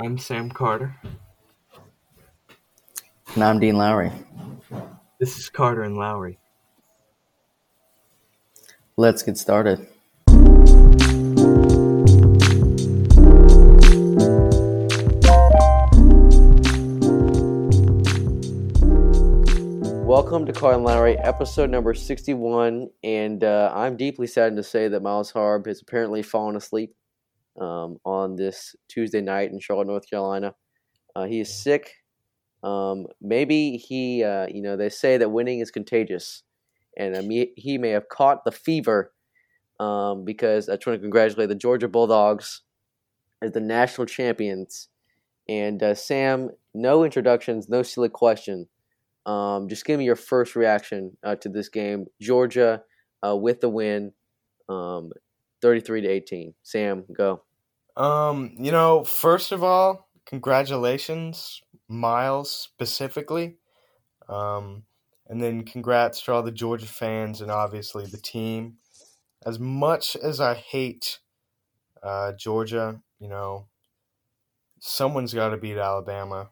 I'm Sam Carter. And I'm Dean Lowry. This is Carter and Lowry. Let's get started. Welcome to Carter and Lowry, episode number 61. And uh, I'm deeply saddened to say that Miles Harb has apparently fallen asleep um, on this Tuesday night in Charlotte, North Carolina. Uh, he is sick. Um, maybe he, uh, you know, they say that winning is contagious, and um, he, may have caught the fever um, because I just want to congratulate the Georgia Bulldogs as the national champions. And uh, Sam, no introductions, no silly question. Um, just give me your first reaction uh, to this game. Georgia uh, with the win, um, 33 to 18. Sam, go. Um, you know, first of all, congratulations, Miles specifically. Um, and then congrats to all the Georgia fans and obviously the team. As much as I hate uh, Georgia, you know, someone's got to beat Alabama.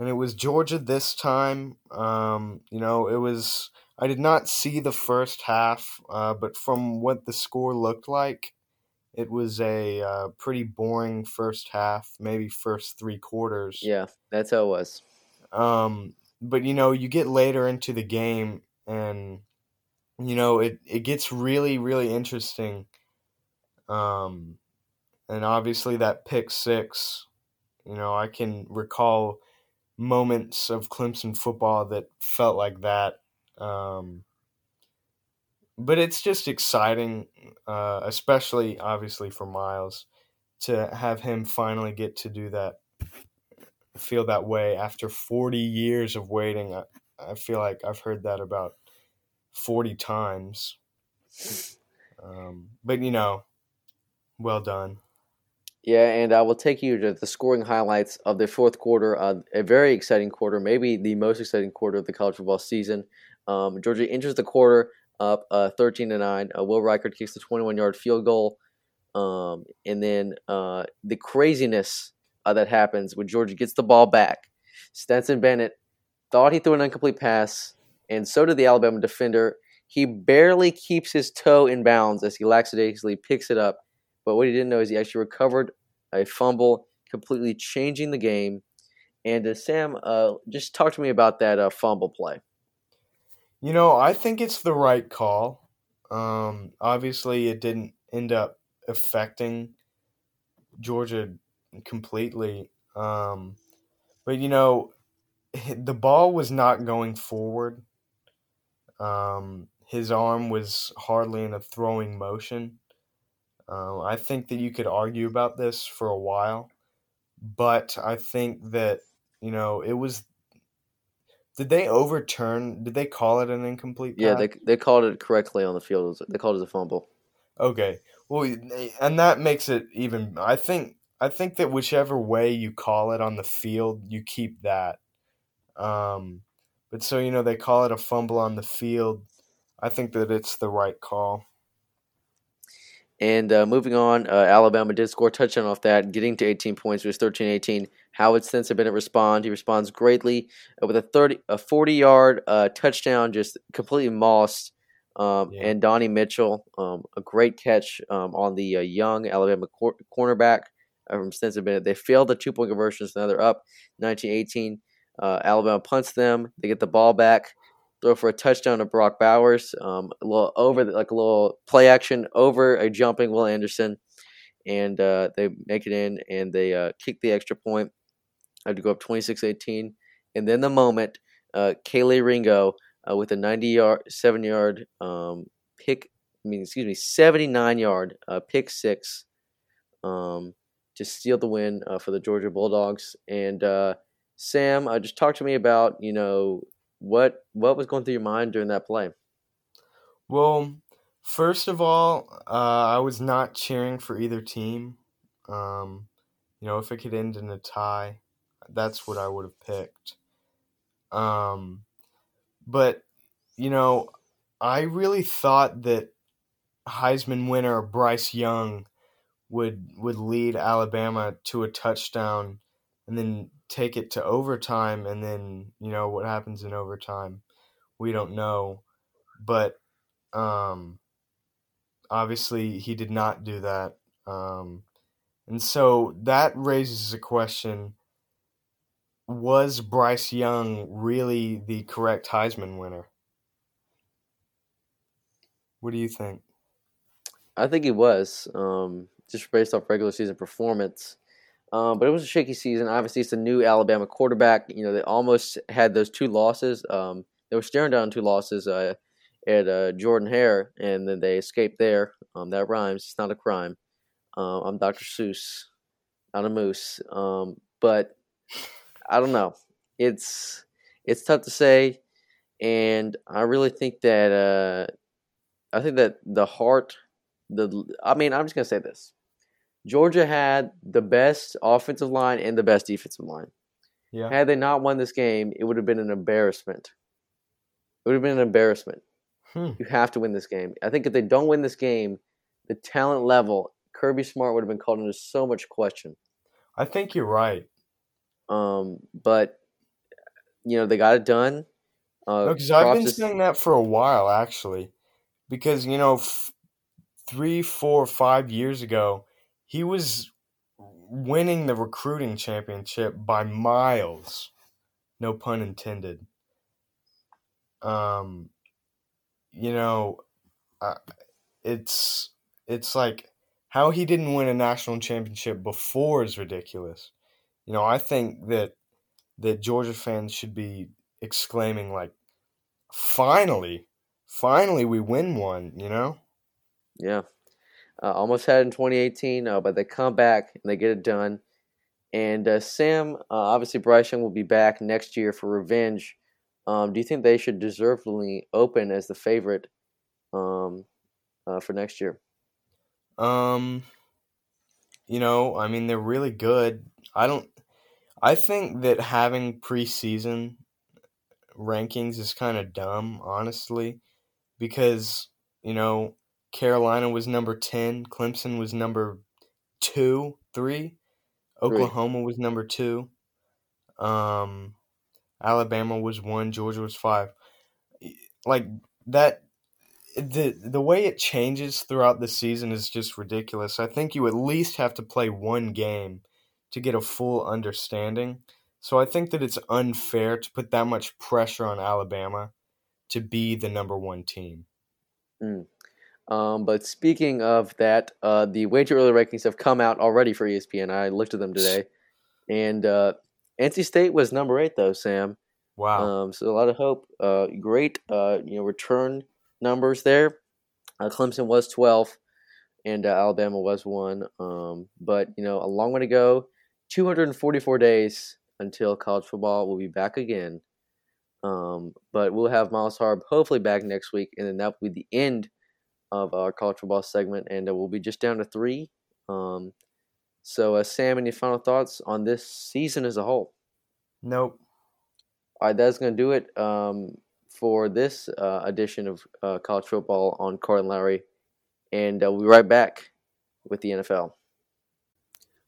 And it was Georgia this time. Um, you know, it was. I did not see the first half, uh, but from what the score looked like, it was a uh, pretty boring first half, maybe first three quarters. Yeah, that's how it was. Um, but you know, you get later into the game, and you know it it gets really really interesting. Um, and obviously that pick six, you know, I can recall moments of Clemson football that felt like that. Um, but it's just exciting, uh, especially obviously for Miles, to have him finally get to do that, feel that way after 40 years of waiting. I, I feel like I've heard that about 40 times. Um, but, you know, well done. Yeah, and I will take you to the scoring highlights of the fourth quarter. Uh, a very exciting quarter, maybe the most exciting quarter of the college football season. Um, Georgia enters the quarter up uh, 13 to 9. Uh, Will Reichard kicks the 21 yard field goal. Um, and then uh, the craziness uh, that happens when Georgia gets the ball back. Stetson Bennett thought he threw an incomplete pass, and so did the Alabama defender. He barely keeps his toe in bounds as he lackadaisically picks it up. But what he didn't know is he actually recovered a fumble, completely changing the game. And uh, Sam, uh, just talk to me about that fumble play. You know, I think it's the right call. Um, obviously, it didn't end up affecting Georgia completely. Um, but, you know, the ball was not going forward. Um, his arm was hardly in a throwing motion. Uh, I think that you could argue about this for a while, but I think that, you know, it was did they overturn? Did they call it an incomplete? Pass? Yeah, they they called it correctly on the field. They called it a fumble. Okay, well, and that makes it even. I think I think that whichever way you call it on the field, you keep that. Um, but so you know they call it a fumble on the field. I think that it's the right call. And uh, moving on, uh, Alabama did score a touchdown off that, getting to 18 points. It was 13-18. Howard Spencer Bennett respond. He responds greatly uh, with a 30, a 40 yard uh, touchdown, just completely mossed. Um, yeah. Adonai Mitchell, um, a great catch um, on the uh, young Alabama cor- cornerback uh, from Stetson Bennett. They failed the two point conversions. Now they're up 19-18. Alabama punts them. They get the ball back throw for a touchdown to Brock Bowers. Um, a little over, like a little play action over a jumping Will Anderson, and uh, they make it in and they uh, kick the extra point. I had to go up 26-18, and then the moment uh, Kelee Ringo uh, with a 90 yard, yard um, pick. I mean, excuse me, 79 yard uh, pick six um, to steal the win uh, for the Georgia Bulldogs. And uh, Sam, uh, just talk to me about you know what what was going through your mind during that play? Well, first of all, I was not cheering for either team. Um, you know, if it could end in a tie, that's what I would have picked. Um, but you know, I really thought that Heisman winner Bryce Young would would lead Alabama to a touchdown and then take it to overtime and then you know what happens in overtime we don't know but um obviously he did not do that um and so that raises a question was Bryce Young really the correct Heisman winner what do you think I think he was, um, just based off regular season performance. Um, but it was a shaky season. Obviously, it's a new Alabama quarterback. You know, they almost had those two losses. Um, they were staring down two losses uh, at uh, Jordan Hare, and then they escaped there. Um, that rhymes. It's not a crime. Uh, I'm Dr. Seuss, not a moose. Um, but I don't know. It's it's tough to say, and I really think that uh, I think that the heart the I mean, I'm just gonna say this. Georgia had the best offensive line and the best defensive line. yeah Had they not won this game, it would have been an embarrassment. It would have been an embarrassment. hmm. You have to win this game. I think if they don't win this game, the talent level, Kirby Smart would have been called into so much question. I think you're right Um, but you know they got it done. Uh, because I've been saying that for a while actually because you know f- three four five years ago he was winning the recruiting championship by miles. No pun intended. Um you know uh, it's it's like how he didn't win a national championship before is ridiculous you know i think that that georgia fans should be exclaiming like finally finally we win one you know Yeah. Uh, almost had it in 2018, uh, but they come back and they get it done. And uh, Sam, uh, obviously, Bryce Young will be back next year for revenge. Um, do you think they should deservedly open as the favorite um, uh, for next year? Um, you know, I mean, they're really good. I don't. I think that having preseason rankings is kind of dumb, honestly, because you know Carolina was number ten, Clemson was number two, three, Oklahoma was number two, um, Alabama was one, Georgia was five. Like that the the way it changes throughout the season is just ridiculous. I think you at least have to play one game to get a full understanding. So I think that it's unfair to put that much pressure on Alabama to be the number one team. Um, but speaking of that, uh, the wager early rankings have come out already for ESPN. I looked at them today, and uh, NC State was number eight though, Sam. Wow. Um, so a lot of hope. Uh, great, uh, you know, return numbers there. Uh, Clemson was 12, and uh, Alabama was one. Um, but you know, a long way to go. 244 days until college football will be back again. Um, but we'll have Miles Harb hopefully back next week, and then that will be the end of our college football segment, and uh, we'll be just down to three. Um, so, uh, Sam, any final thoughts on this season as a whole? nope. All right, that's going to do it um, for this uh, edition of uh, college football on Carter and Lowry. And uh, we'll be right back with the NFL.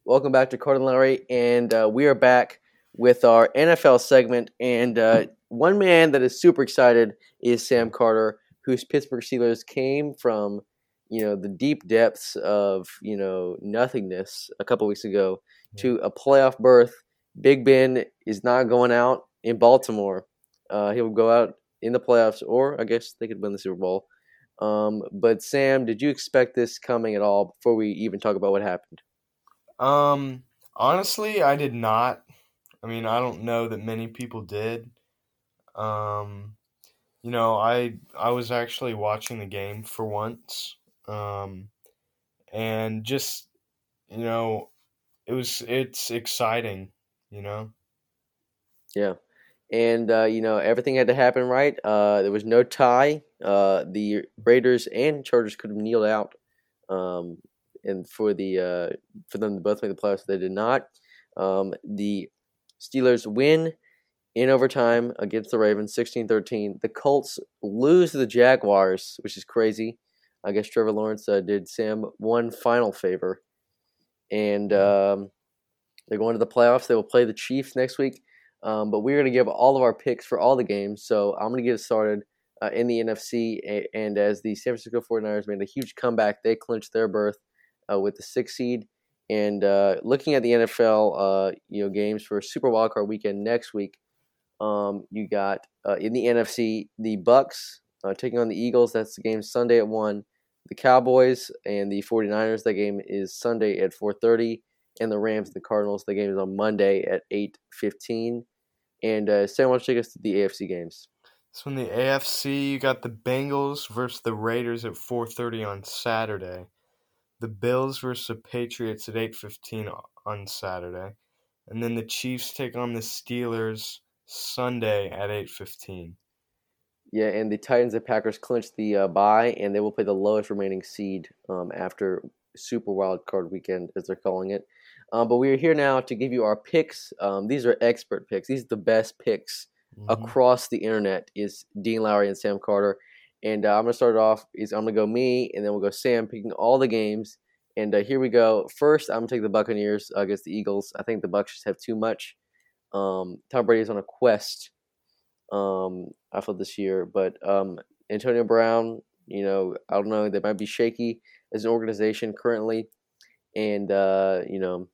Welcome back to Carter and Lowry. And uh, we are back with our NFL segment. And uh, one man that is super excited is Sam Carter, whose Pittsburgh Steelers came from, you know, the deep depths of, you know, nothingness a couple weeks ago to a playoff berth. Big Ben is not going out in Baltimore. Uh, he'll go out in the playoffs, or I guess they could win the Super Bowl. Um, but Sam, did you expect this coming at all before we even talk about what happened? Um, honestly, I did not. I mean, I don't know that many people did. Um, you know, I I was actually watching the game for once. Um, and just you know, it was it's exciting, you know. Yeah. And, uh, you know, everything had to happen right. Uh, there was no tie. Uh, the Raiders and Chargers could have kneeled out um, and for the uh, for them to both make the playoffs. They did not. Um, the Steelers win in overtime against the Ravens 16-13. The Colts lose to the Jaguars, which is crazy. I guess Trevor Lawrence uh, did Sam one final favor and um, they're going to the playoffs. They will play the Chiefs next week. Um, but we're going to give all of our picks for all the games. So I'm going to get started uh, in the NFC. And as the San Francisco 49ers made a huge comeback, they clinched their berth with the six seed. And uh, looking at the NFL, uh, you know, games for Super Wildcard Weekend next week, um, you got uh, in the NFC the Bucks uh, taking on the Eagles. That's the game Sunday at one. The Cowboys and the 49ers. That game is Sunday at 4:30 and the Rams and the Cardinals. The game is on Monday at 8:15. And uh, Sam, why don't you take us to the AFC games? So in the AFC, you got the Bengals versus the Raiders at 4:30 on Saturday. The Bills versus the Patriots at 8:15 on Saturday, and then the Chiefs take on the Steelers Sunday at 8:15. Yeah, and the Titans and Packers clinch the uh, bye, and they will play the lowest remaining seed um, after Super Wild Card Weekend, as they're calling it. Um, but we are here now to give you our picks. Um, these are expert picks. These are the best picks mm-hmm. across the internet. Is Dean Lowry and Sam Carter, and uh, I'm gonna start off. Is I'm gonna go me, and then we'll go Sam picking all the games. And uh, here we go. First, I'm gonna take the Buccaneers against the Eagles. I think the Bucks just have too much. Um, Tom Brady is on a quest. Um, I feel this year, but um, Antonio Brown, you know, I don't know. They might be shaky as an organization currently, and uh, you know,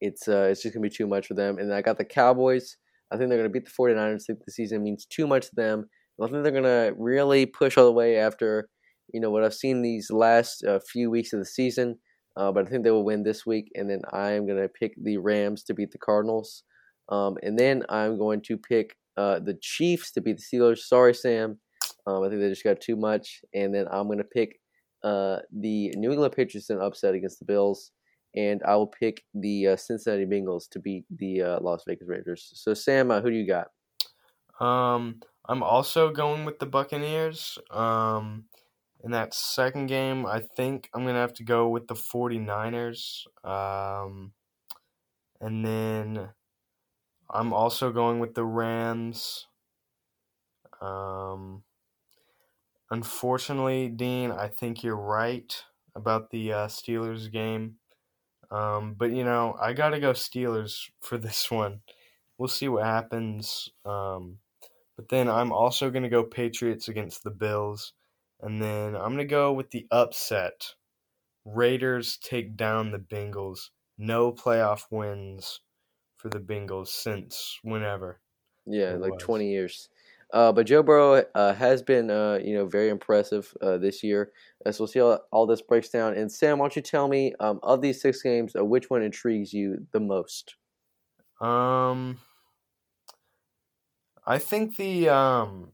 it's uh, it's just gonna be too much for them. And I got the Cowboys. I think they're gonna beat the 49ers. I think the season means too much to them. I think they're gonna really push all the way after you know what I've seen these last uh, few weeks of the season. Uh, but I think they will win this week, and then I am gonna pick the Rams to beat the Cardinals, um, and then I'm going to pick uh, the Chiefs to beat the Steelers. Sorry, Sam. Um, I think they just got too much, and then I'm gonna pick uh, the New England Patriots in upset against the Bills and I will pick the uh, Cincinnati Bengals to beat the uh, Las Vegas Raiders. So, Sam, who do you got? Um, I'm also going with the Buccaneers. Um, in that second game, I think I'm going to have to go with the 49ers. Um, and then I'm also going with the Rams. Um, unfortunately, Dean, I think you're right about the uh, Steelers game. Um, but you know, I gotta go Steelers for this one. We'll see what happens. Um, but then I'm also gonna go Patriots against the Bills, and then I'm gonna go with the upset. Raiders take down the Bengals. No playoff wins for the Bengals since whenever. Yeah, like was. 20 years. Uh, but Joe Burrow uh, has been, uh, you know, very impressive uh, this year. Uh, so we'll see how all this breaks down. And Sam, why don't you tell me um, of these six games, uh, which one intrigues you the most? Um, I think the um,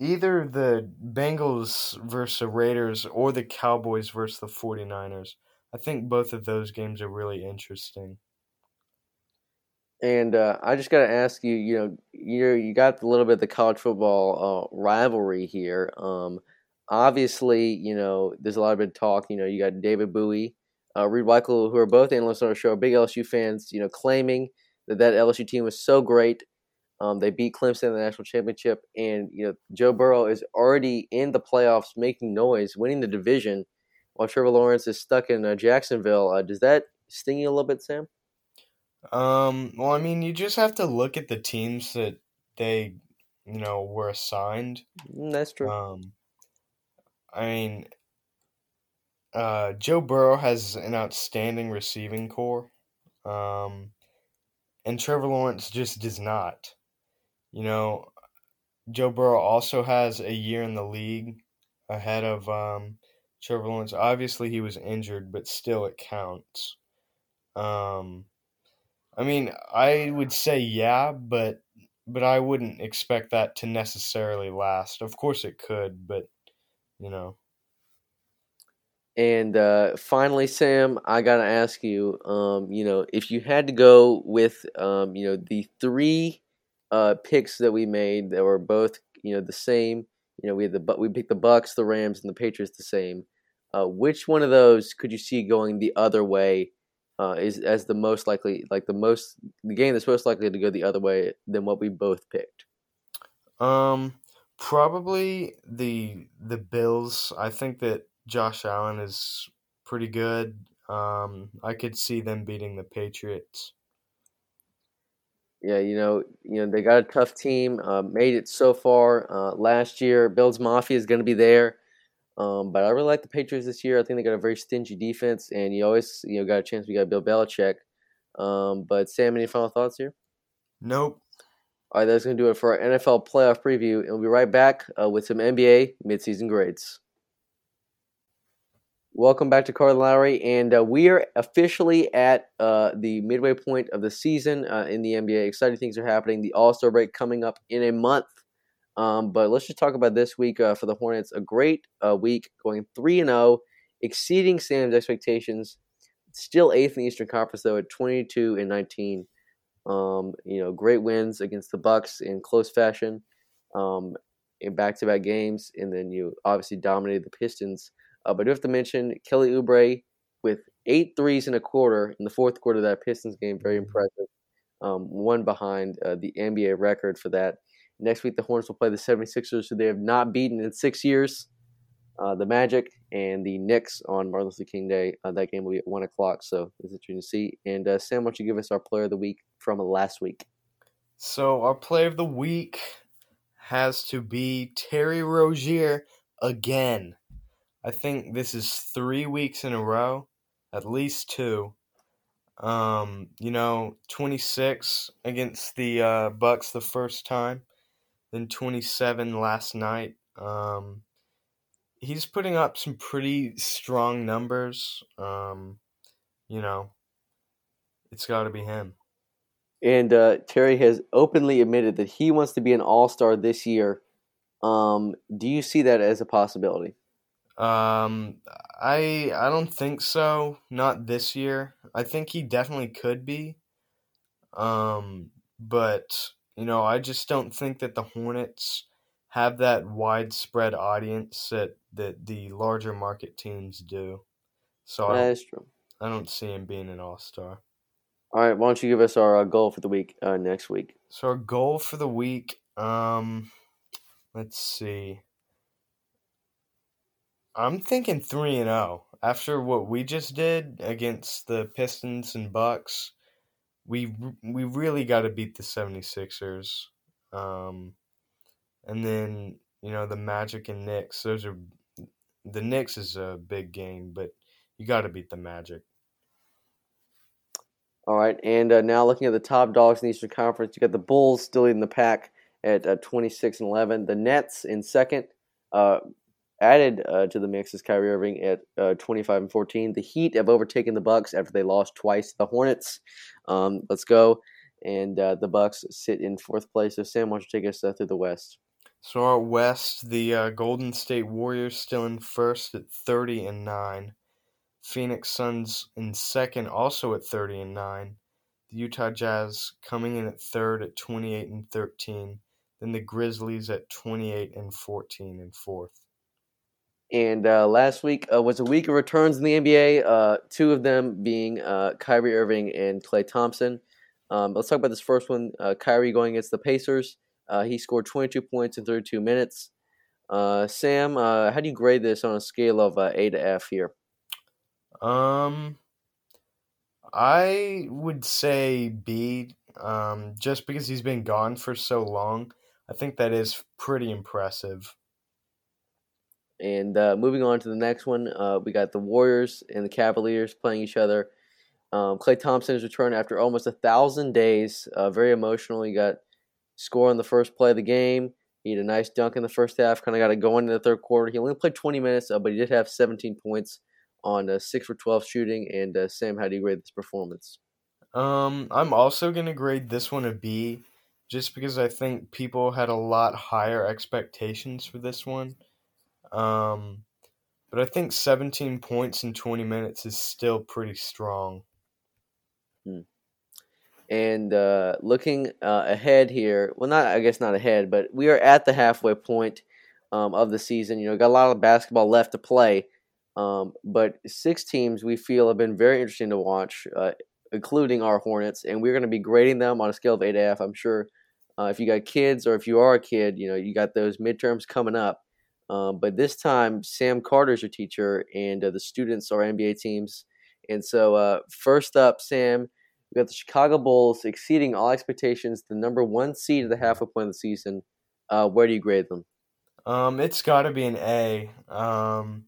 either the Bengals versus the Raiders or the Cowboys versus the 49ers. I think both of those games are really interesting. And uh, I just got to ask you, you know, you you got a little bit of the college football uh, rivalry here. Um, obviously, you know, there's a lot of big talk. You know, you got David Bowie, uh, Reed Weichel, who are both analysts on our show, big LSU fans. You know, claiming that that LSU team was so great. Um, they beat Clemson in the national championship, and you know, Joe Burrow is already in the playoffs, making noise, winning the division, while Trevor Lawrence is stuck in uh, Jacksonville. Uh, does that sting you a little bit, Sam? Um, well, I mean, you just have to look at the teams that they, you know, were assigned. Mm, that's true. Um, I mean, uh, Joe Burrow has an outstanding receiving corps, um, and Trevor Lawrence just does not. You know, Joe Burrow also has a year in the league ahead of um, Trevor Lawrence. Obviously, he was injured, but still, it counts. Um, I mean, I would say yeah, but but I wouldn't expect that to necessarily last. Of course, it could, but you know. And uh, finally, Sam, I gotta ask you, um, you know, if you had to go with, um, you know, the three uh, picks that we made that were both, you know, the same. You know, we had the we picked the Bucks, the Rams, and the Patriots the same. Uh, which one of those could you see going the other way uh, is as the most likely, like the most the game that's most likely to go the other way than what we both picked? Um, probably the the Bills. I think that Josh Allen is pretty good. Um, I could see them beating the Patriots. Yeah, you know, you know they got a tough team. Uh, made it so far uh, last year. Bills Mafia is going to be there, um, but I really like the Patriots this year. I think they got a very stingy defense, and you always you know got a chance. We got Bill Belichick. Um, but Sam, any final thoughts here? Nope. All right, that's going to do it for our NFL playoff preview, and we'll be right back uh, with some NBA midseason grades. Welcome back to Carl Lowry, and uh, we are officially at uh, the midway point of the season uh, in the NBA. Exciting things are happening. The All Star break coming up in a month. Um, but let's just talk about this week uh, for the Hornets. A great uh, week, going three and zero, oh, exceeding Sam's expectations. Still eighth in the Eastern Conference though, at twenty two and nineteen. Um, you know, great wins against the Bucks in close fashion, um, in back to back games, and then you obviously dominated the Pistons. Uh, but I do have to mention Kelly Oubre with eight threes in a quarter in the fourth quarter of that Pistons game. Very mm-hmm. impressive. Um, one behind uh, the NBA record for that. Next week, the Hornets will play the 76ers, who they have not beaten in six years. Uh, the Magic and the Knicks on Martin Luther King Day. Uh, that game will be at 1 o'clock, so it's interesting to see. And uh, Sam, why don't you give us our player of the week from last week? So, our player of the week has to be Terry Rozier again. I think this is three weeks in a row, at least two. Um, you know, 26 against the uh, Bucks the first time, then 27 last night. Um, he's putting up some pretty strong numbers. Um, you know, it's got to be him. And uh, Terry has openly admitted that he wants to be an All Star this year. Um, do you see that as a possibility? Um, I I don't think so. Not this year. I think he definitely could be. Um, but you know, I just don't think that the Hornets have that widespread audience that that the larger market teams do. So that I, is true. I don't see him being an all star. All right, why don't you give us our uh, goal for the week uh, next week? So our goal for the week, um, let's see. I'm thinking 3 and 0. After what we just did against the Pistons and Bucks, we we really got to beat the 76ers. Um and then, you know, the Magic and Knicks, those are the Knicks is a big game, but you got to beat the Magic. All right, and uh, now looking at the top dogs in the Eastern Conference, you got the Bulls still leading the pack at uh, 26 and 11. The Nets in second, uh, added uh, to the mix is Kyrie Irving at uh, 25 and 14. The Heat have overtaken the Bucks after they lost twice. to The Hornets, um, let's go, and uh, the Bucks sit in fourth place. So Sam, why don't you take us uh, through the West? So our West, the uh, Golden State Warriors still in first at 30 and nine. Phoenix Suns in second, also at 30 and nine. The Utah Jazz coming in at third at 28 and 13. Then the Grizzlies at 28 and 14 in fourth. And uh, last week uh, was a week of returns in the NBA, uh, two of them being uh, Kyrie Irving and Klay Thompson. Um, let's talk about this first one uh, Kyrie going against the Pacers. Uh, he scored 22 points in 32 minutes. Sam, how do you grade this on a scale of A to F here? Um, I would say B, um, just because he's been gone for so long. I think that is pretty impressive. And uh, moving on to the next one, uh, we got the Warriors and the Cavaliers playing each other. Um, Klay Thompson is returned after almost a thousand days. Uh, very emotional. He got score on the first play of the game. He had a nice dunk in the first half. Kind of got it going in the third quarter. He only played 20 minutes, uh, but he did have 17 points on six for 12 shooting. And uh, Sam, how do you grade this performance? Um, I'm also gonna grade this one a B, just because I think people had a lot higher expectations for this one. Um, but I think 17 points in 20 minutes is still pretty strong. Hmm. And uh, looking uh, ahead here, well, not I guess not ahead, but we are at the halfway point um, of the season. You know, got a lot of basketball left to play, um, but six teams we feel have been very interesting to watch, uh, including our Hornets, and we're going to be grading them on a scale of a half. I'm sure uh, if you got kids or if you are a kid, you know, you got those midterms coming up um, but this time, Sam Carter's your teacher, and uh, the students are NBA teams. And so, uh, first up, Sam, we got the Chicago Bulls exceeding all expectations, the number one seed of the halfway point of the season. Uh, where do you grade them? Um, it's got to be an A. Um,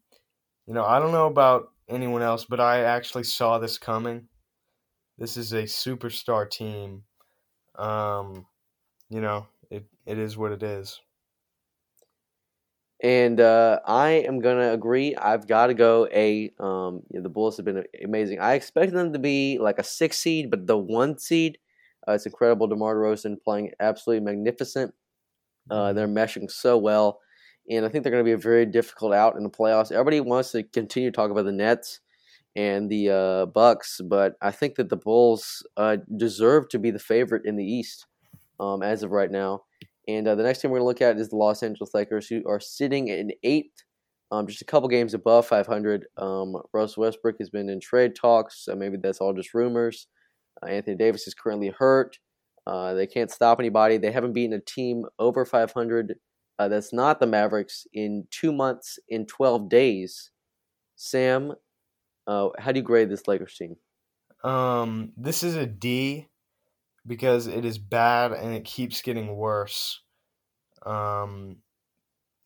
you know, I don't know about anyone else, but I actually saw this coming. This is a superstar team. Um, you know, it, it is what it is. And uh, I am gonna agree. I've got to go A. Um, you know, the Bulls have been amazing. I expected them to be like a six seed, but the one seed, uh, it's incredible. DeMar DeRozan playing absolutely magnificent. Uh, they're meshing so well, and I think they're going to be a very difficult out in the playoffs. Everybody wants to continue to talk about the Nets and the uh, Bucks, but I think that the Bulls uh, deserve to be the favorite in the East um, as of right now. And uh, the next team we're going to look at is the Los Angeles Lakers, who are sitting in eighth, um, just a couple games above 500. Um, Russ Westbrook has been in trade talks. So maybe that's all just rumors. Uh, Anthony Davis is currently hurt. Uh, they can't stop anybody. They haven't beaten a team over 500 uh, that's not the Mavericks in two months in 12 days. Sam, uh, how do you grade this Lakers team? Um, this is a D because it is bad and it keeps getting worse. Um,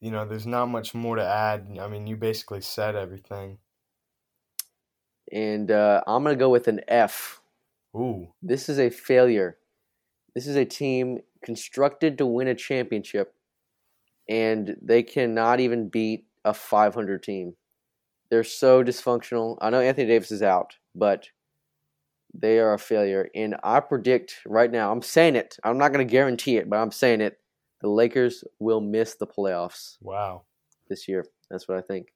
you know, there's not much more to add. I mean, you basically said everything. And uh, I'm going to go with an F. Ooh. This is a failure. This is a team constructed to win a championship, and they cannot even beat a 500 team. They're so dysfunctional. I know Anthony Davis is out, but they are a failure. And I predict right now, I'm saying it. I'm not going to guarantee it, but I'm saying it. The Lakers will miss the playoffs. Wow. This year. That's what I think.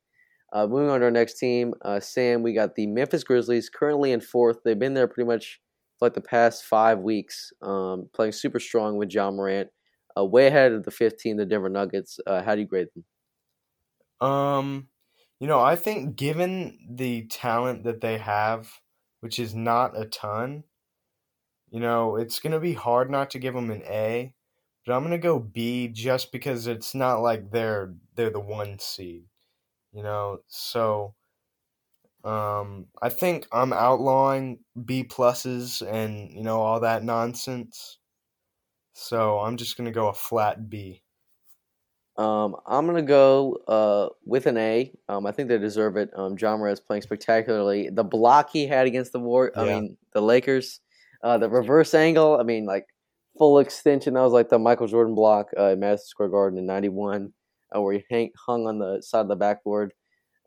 Uh, moving on to our next team, uh, Sam, we got the Memphis Grizzlies currently in fourth. They've been there pretty much for like the past five weeks, um, playing super strong with Ja Morant. Uh, way ahead of the 15, the Denver Nuggets. Uh, how do you grade them? Um, you know, I think given the talent that they have, which is not a ton, you know, it's going to be hard not to give them an A, but I'm going to go B just because it's not like they're they're the one seed, you know. So um I think I'm outlawing B pluses and, you know, all that nonsense. So, I'm just going to go a flat B. Um, I'm gonna go uh, with an A. Um, I think they deserve it. Um, Ja Morant's playing spectacularly. The block he had against the war, I Yeah. mean the Lakers, uh, the reverse angle. I mean like full extension. That was like the Michael Jordan block uh, at Madison Square Garden in '91, uh, where he hang, hung on the side of the backboard.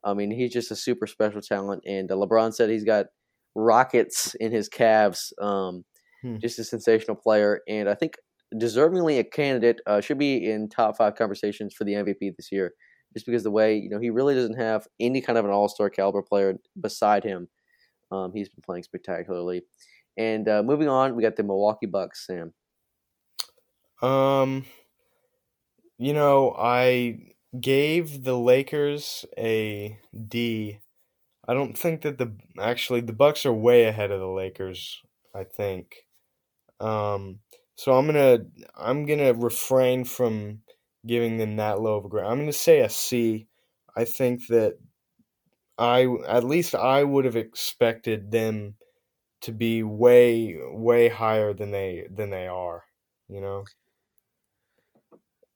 I mean he's just a super special talent. And uh, LeBron said he's got rockets in his calves. Um, Hmm. Just a sensational player, and I think deservingly a candidate. Uh, should be in top five conversations for the MVP this year, just because the way you know he really doesn't have any kind of an All Star caliber player beside him. Um, he's been playing spectacularly. And uh, moving on, we got the Milwaukee Bucks. Sam, Um, you know, I gave the Lakers a D. I don't think that the actually the Bucks are way ahead of the Lakers. I think. Um, so I'm gonna I'm gonna refrain from giving them that low of a grade. I'm gonna say a C. I think that I at least I would have expected them to be way way higher than they than they are. You know.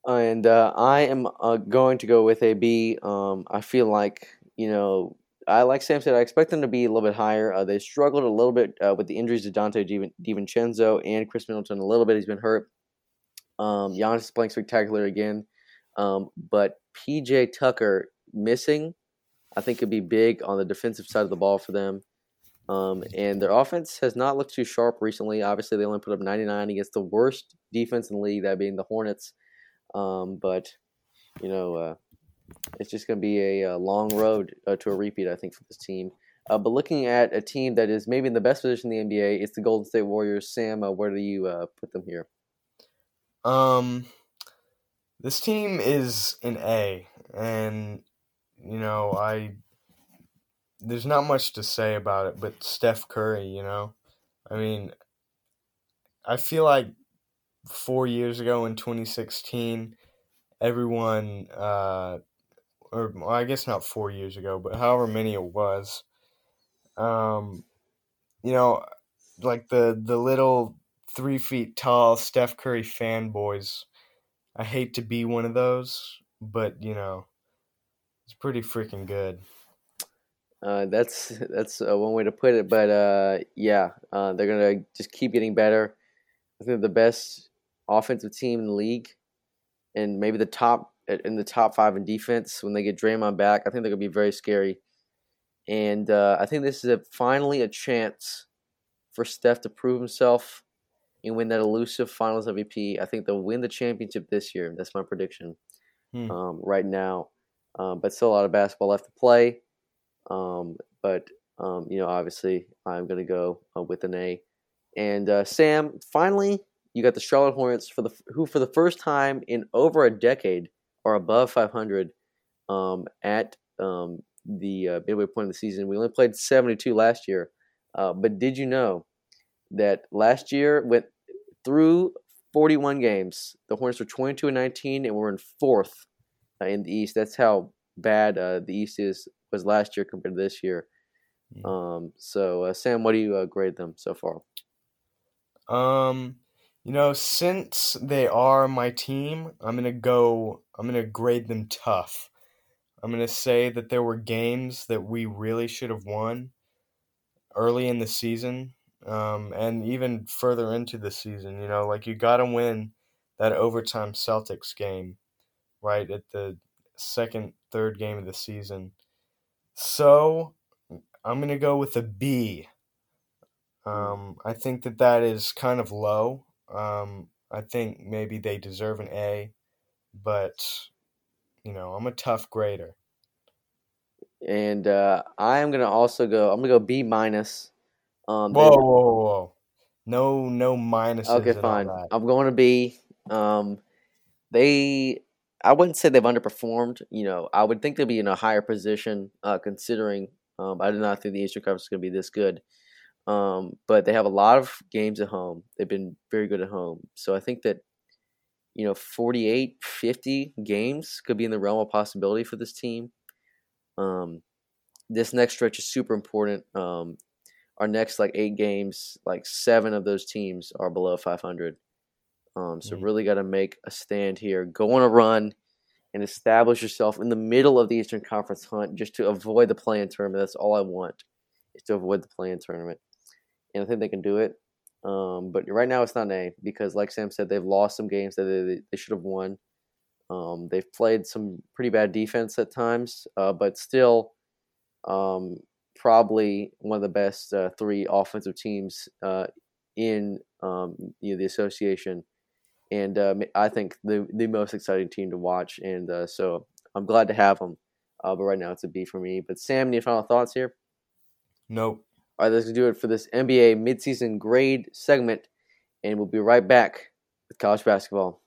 and uh, I am uh, going to go with a B. Um, I feel like you know. I like Sam said. I expect them to be a little bit higher. Uh, they struggled a little bit uh, with the injuries to Donte Di- DiVincenzo and Khris Middleton a little bit. He's been hurt. Um, Giannis is playing spectacular again, um, but PJ Tucker missing, I think could be big on the defensive side of the ball for them. Um, and their offense has not looked too sharp recently. Obviously, they only put up 99 against the worst defense in the league, that being the Hornets. Um, but you know, uh, it's just going to be a, uh long road uh, to a repeat, I think, for this team. Uh, but looking at a team that is maybe in the best position in the NBA, it's the Golden State Warriors. Sam, uh, where do you uh, put them here? Um, this team is an A, and you know I. There's not much to say about it, but Steph Curry, you know, I mean, I feel like four years ago in 2016, everyone, uh, or I guess not four years ago, but however many it was, um, you know, like the the little three feet tall Steph Curry fanboys. I hate to be one of those, but you know, it's pretty freaking good. Uh, that's that's uh, one way to put it, but uh, yeah, uh, they're gonna just keep getting better. I think the best offensive team in the league, and maybe the top in the top five in defense when they get Draymond back. I think they're gonna be very scary, and uh, I think this is a, finally a chance for Steph to prove himself and win that elusive Finals MVP. I think they'll win the championship this year. That's my prediction Hmm. um, right now, um, but still a lot of basketball left to play. Um, but um, you know, obviously, I'm going to go uh, with an A. And uh, Sam, finally, you got the Charlotte Hornets for the who for the first time in over a decade are above 500 um, at um, the uh, midway point of the season. We only played 72 last year, uh, but did you know that last year went through 41 games? The Hornets were 22 and 19, and we're in fourth uh, in the East. That's how bad uh, the East is was last year compared to this year. Mm. Um, so uh, Sam, what do you uh, grade them so far? Um, you know, since they are my team, I'm gonna go. I'm gonna grade them tough. I'm gonna say that there were games that we really should have won early in the season, um, and even further into the season. You know, like you got to win that overtime Celtics game, right at the second, third game of the season. So I'm gonna go with a B. Um, I think that that is kind of low. Um, I think maybe they deserve an A, but you know, I'm a tough grader. And uh, I am gonna also go. I'm gonna go B minus. Um, Whoa, were- whoa, whoa, whoa! No, no minuses. Okay, fine. I'm going to B. Um, they, I wouldn't say they've underperformed. You know, I would think they'd be in a higher position, uh, considering um, I did not think the Eastern Conference was going to be this good. Um, but they have a lot of games at home. They've been very good at home. So I think that, you know, 48, 50 games could be in the realm of possibility for this team. Um, this next stretch is super important. Um, our next like eight games, like seven of those teams are below 500. Um, so Mhm. really got to make a stand here. Go on a run and establish yourself in the middle of the Eastern Conference hunt just to avoid the play-in tournament. That's all I want is to avoid the play-in tournament, and I think they can do it. Um, but right now it's not an A because, like Sam said, they've lost some games that they, they should have won. Um, they've played some pretty bad defense at times, uh, but still, um, probably one of the best uh, three offensive teams uh, in um, you know, the association, and um, I think the the most exciting team to watch. And uh, so I'm glad to have them. Uh, but right now it's a B for me. But Sam, any final thoughts here? Nope. All right, let's do it for this NBA midseason grade segment, and we'll be right back with college basketball.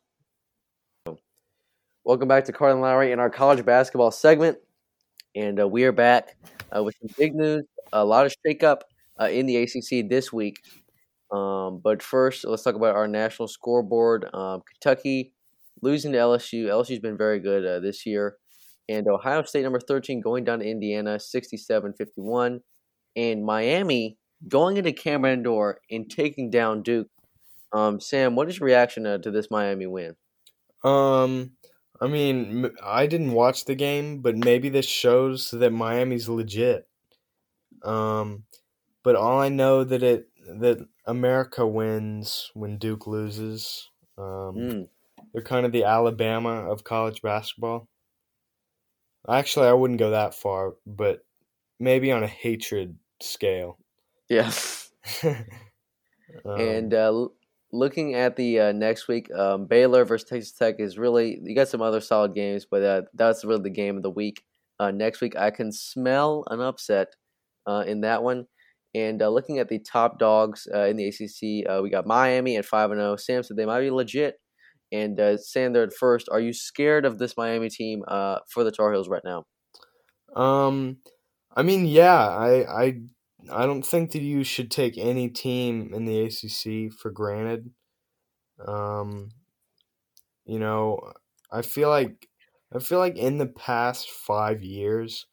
Welcome back to Carlin Lowry in our college basketball segment, and uh, we are back uh, with some big news, a lot of shakeup uh, in the ACC this week. Um, but first, let's talk about our national scoreboard. Um, Kentucky losing to LSU. LSU's been very good uh, this year, and Ohio State number thirteen going down to Indiana, 67-51 and Miami going into Cameron Indoor and taking down Duke. Um, Sam, what is your reaction uh, to this Miami win? Um, I mean, I didn't watch the game, but maybe this shows that Miami's legit. Um, but all I know that it that America wins when Duke loses. Um, Mm, they're kind of the Alabama of college basketball. Actually, I wouldn't go that far, but maybe on a hatred scale. yeah. Um, and uh, looking at the uh, next week, um, Baylor versus Texas Tech is really you got some other solid games, but uh, that's really the game of the week. Uh, next week, I can smell an upset uh, in that one. And uh, looking at the top dogs uh, in the ACC, uh, we got Miami at five and zero. Sam said they might be legit. And uh, Sam, there at first, are you scared of this Miami team uh, for the Tar Heels right now? Um, I mean, yeah, I, I, I don't think that you should take any team in the ACC for granted. Um, you know, I feel like, I feel like in the past five years,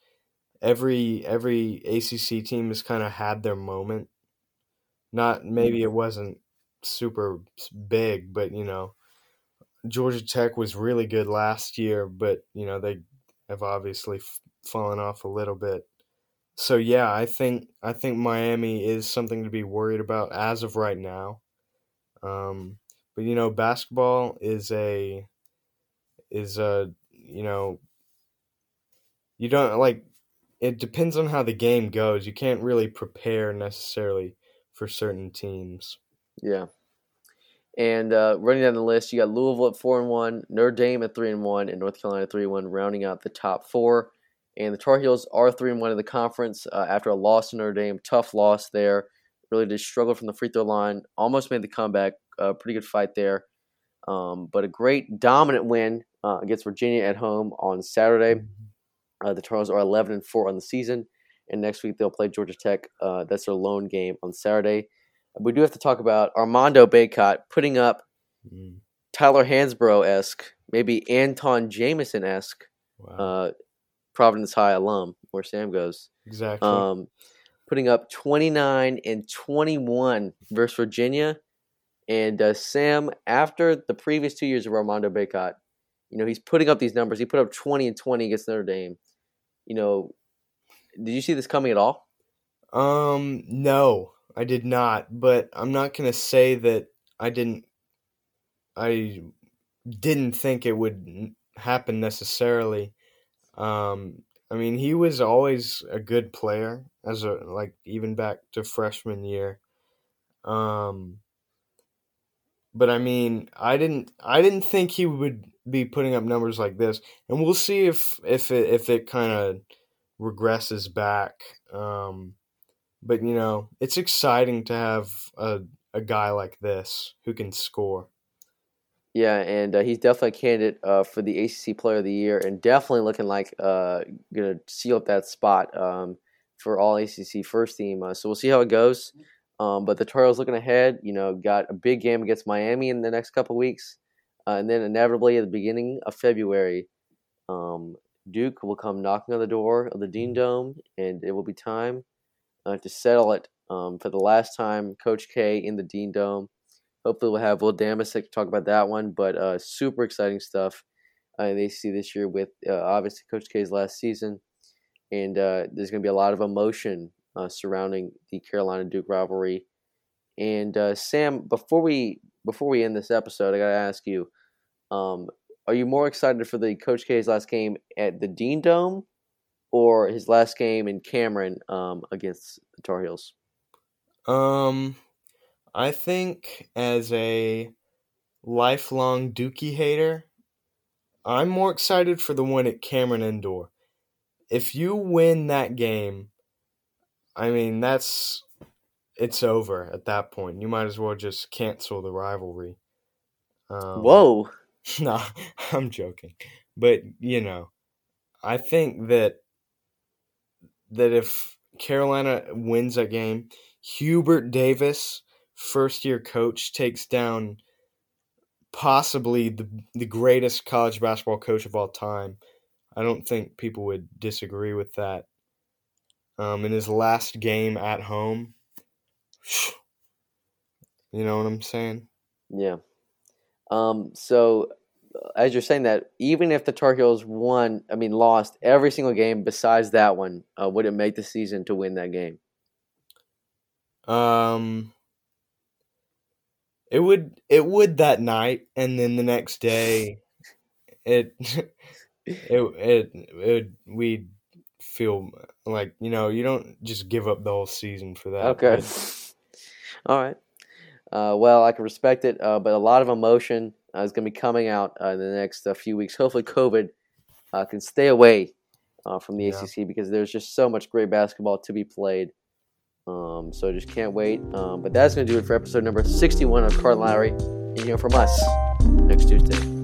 every every ACC team has kind of had their moment. Not maybe it wasn't super big, but you know, Georgia Tech was really good last year, but you know they have obviously f- fallen off a little bit. So yeah, I think I think Miami is something to be worried about as of right now. Um, but you know, basketball is a is a you know you don't like it depends on how the game goes. You can't really prepare necessarily for certain teams. Yeah. And uh, running down the list, you got Louisville at four and one, Notre Dame at three and one, and North Carolina three and one, rounding out the top four. And the Tar Heels are three and one in the conference uh, after a loss to Notre Dame, tough loss there. Really just struggled from the free throw line. Almost made the comeback. Uh, pretty good fight there, um, but a great dominant win uh, against Virginia at home on Saturday. Uh, the Tar Heels are eleven and four on the season, and next week they'll play Georgia Tech. Uh, that's their lone game on Saturday we do have to talk about Armando Bacot putting up mm. Tyler Hansbrough esque, maybe Antawn Jamison esque, wow. Providence High alum, where Sam goes. Exactly. Um, putting up 29 and 21 versus Virginia. And uh, Sam, after the previous two years of Armando Bacot, you know, he's putting up these numbers. He put up 20 and 20 against Notre Dame. You know, did you see this coming at all? Um, no. I did not, but I'm not going to say that I didn't I didn't think it would happen necessarily. Um, I mean, he was always a good player as a like even back to freshman year. Um, but I mean, I didn't I didn't think he would be putting up numbers like this, and we'll see if if it if it kind of regresses back. Um, but you know, it's exciting to have a a guy like this who can score. Yeah, and uh, he's definitely a candidate uh, for the ACC Player of the Year, and definitely looking like uh, gonna seal up that spot um, for all ACC first team. Uh, so we'll see how it goes. Um, but the Heels looking ahead, you know, got a big game against Miami in the next couple weeks, uh, and then inevitably at the beginning of February, um, Duke will come knocking on the door of the Dean Dome, and it will be time uh, to settle it um, for the last time. Coach K in the Dean Dome. Hopefully, we'll have Will Damasick to talk about that one. But uh, super exciting stuff uh, they see this year with uh, obviously Coach K's last season, and uh, there's going to be a lot of emotion uh, surrounding the Carolina Duke rivalry. And uh, Sam, before we before we end this episode, I got to ask you. Um, are you more excited for the Coach K's last game at the Dean Dome or his last game in Cameron um, against the Tar Heels? Um, I think as a lifelong Dookie hater, I'm more excited for the one at Cameron Indoor. If you win that game, I mean that's it's over at that point. You might as well just cancel the rivalry. Um, Whoa. No, I'm joking. But, you know, I think that that if Carolina wins that game, Hubert Davis, first year coach, takes down possibly the the greatest college basketball coach of all time. I don't think people would disagree with that. Um, in his last game at home, you know what I'm saying? Yeah. Um, so as you're saying that, even if the Tar Heels won, I mean, lost every single game besides that one, uh, would it make the season to win that game? Um, it would. It would that night, and then the next day, it, it, it, it, we'd feel like you know you don't just give up the whole season for that. Okay. All right. Uh, well, I can respect it, uh, but a lot of emotion uh, is going to be coming out uh, in the next uh, few weeks. Hopefully, COVID uh, can stay away uh, from the yeah. ACC because there's just so much great basketball to be played. Um, so just can't wait. Um, but that's going to do it for episode number 61 of Card Lowry. And hear from us next Tuesday.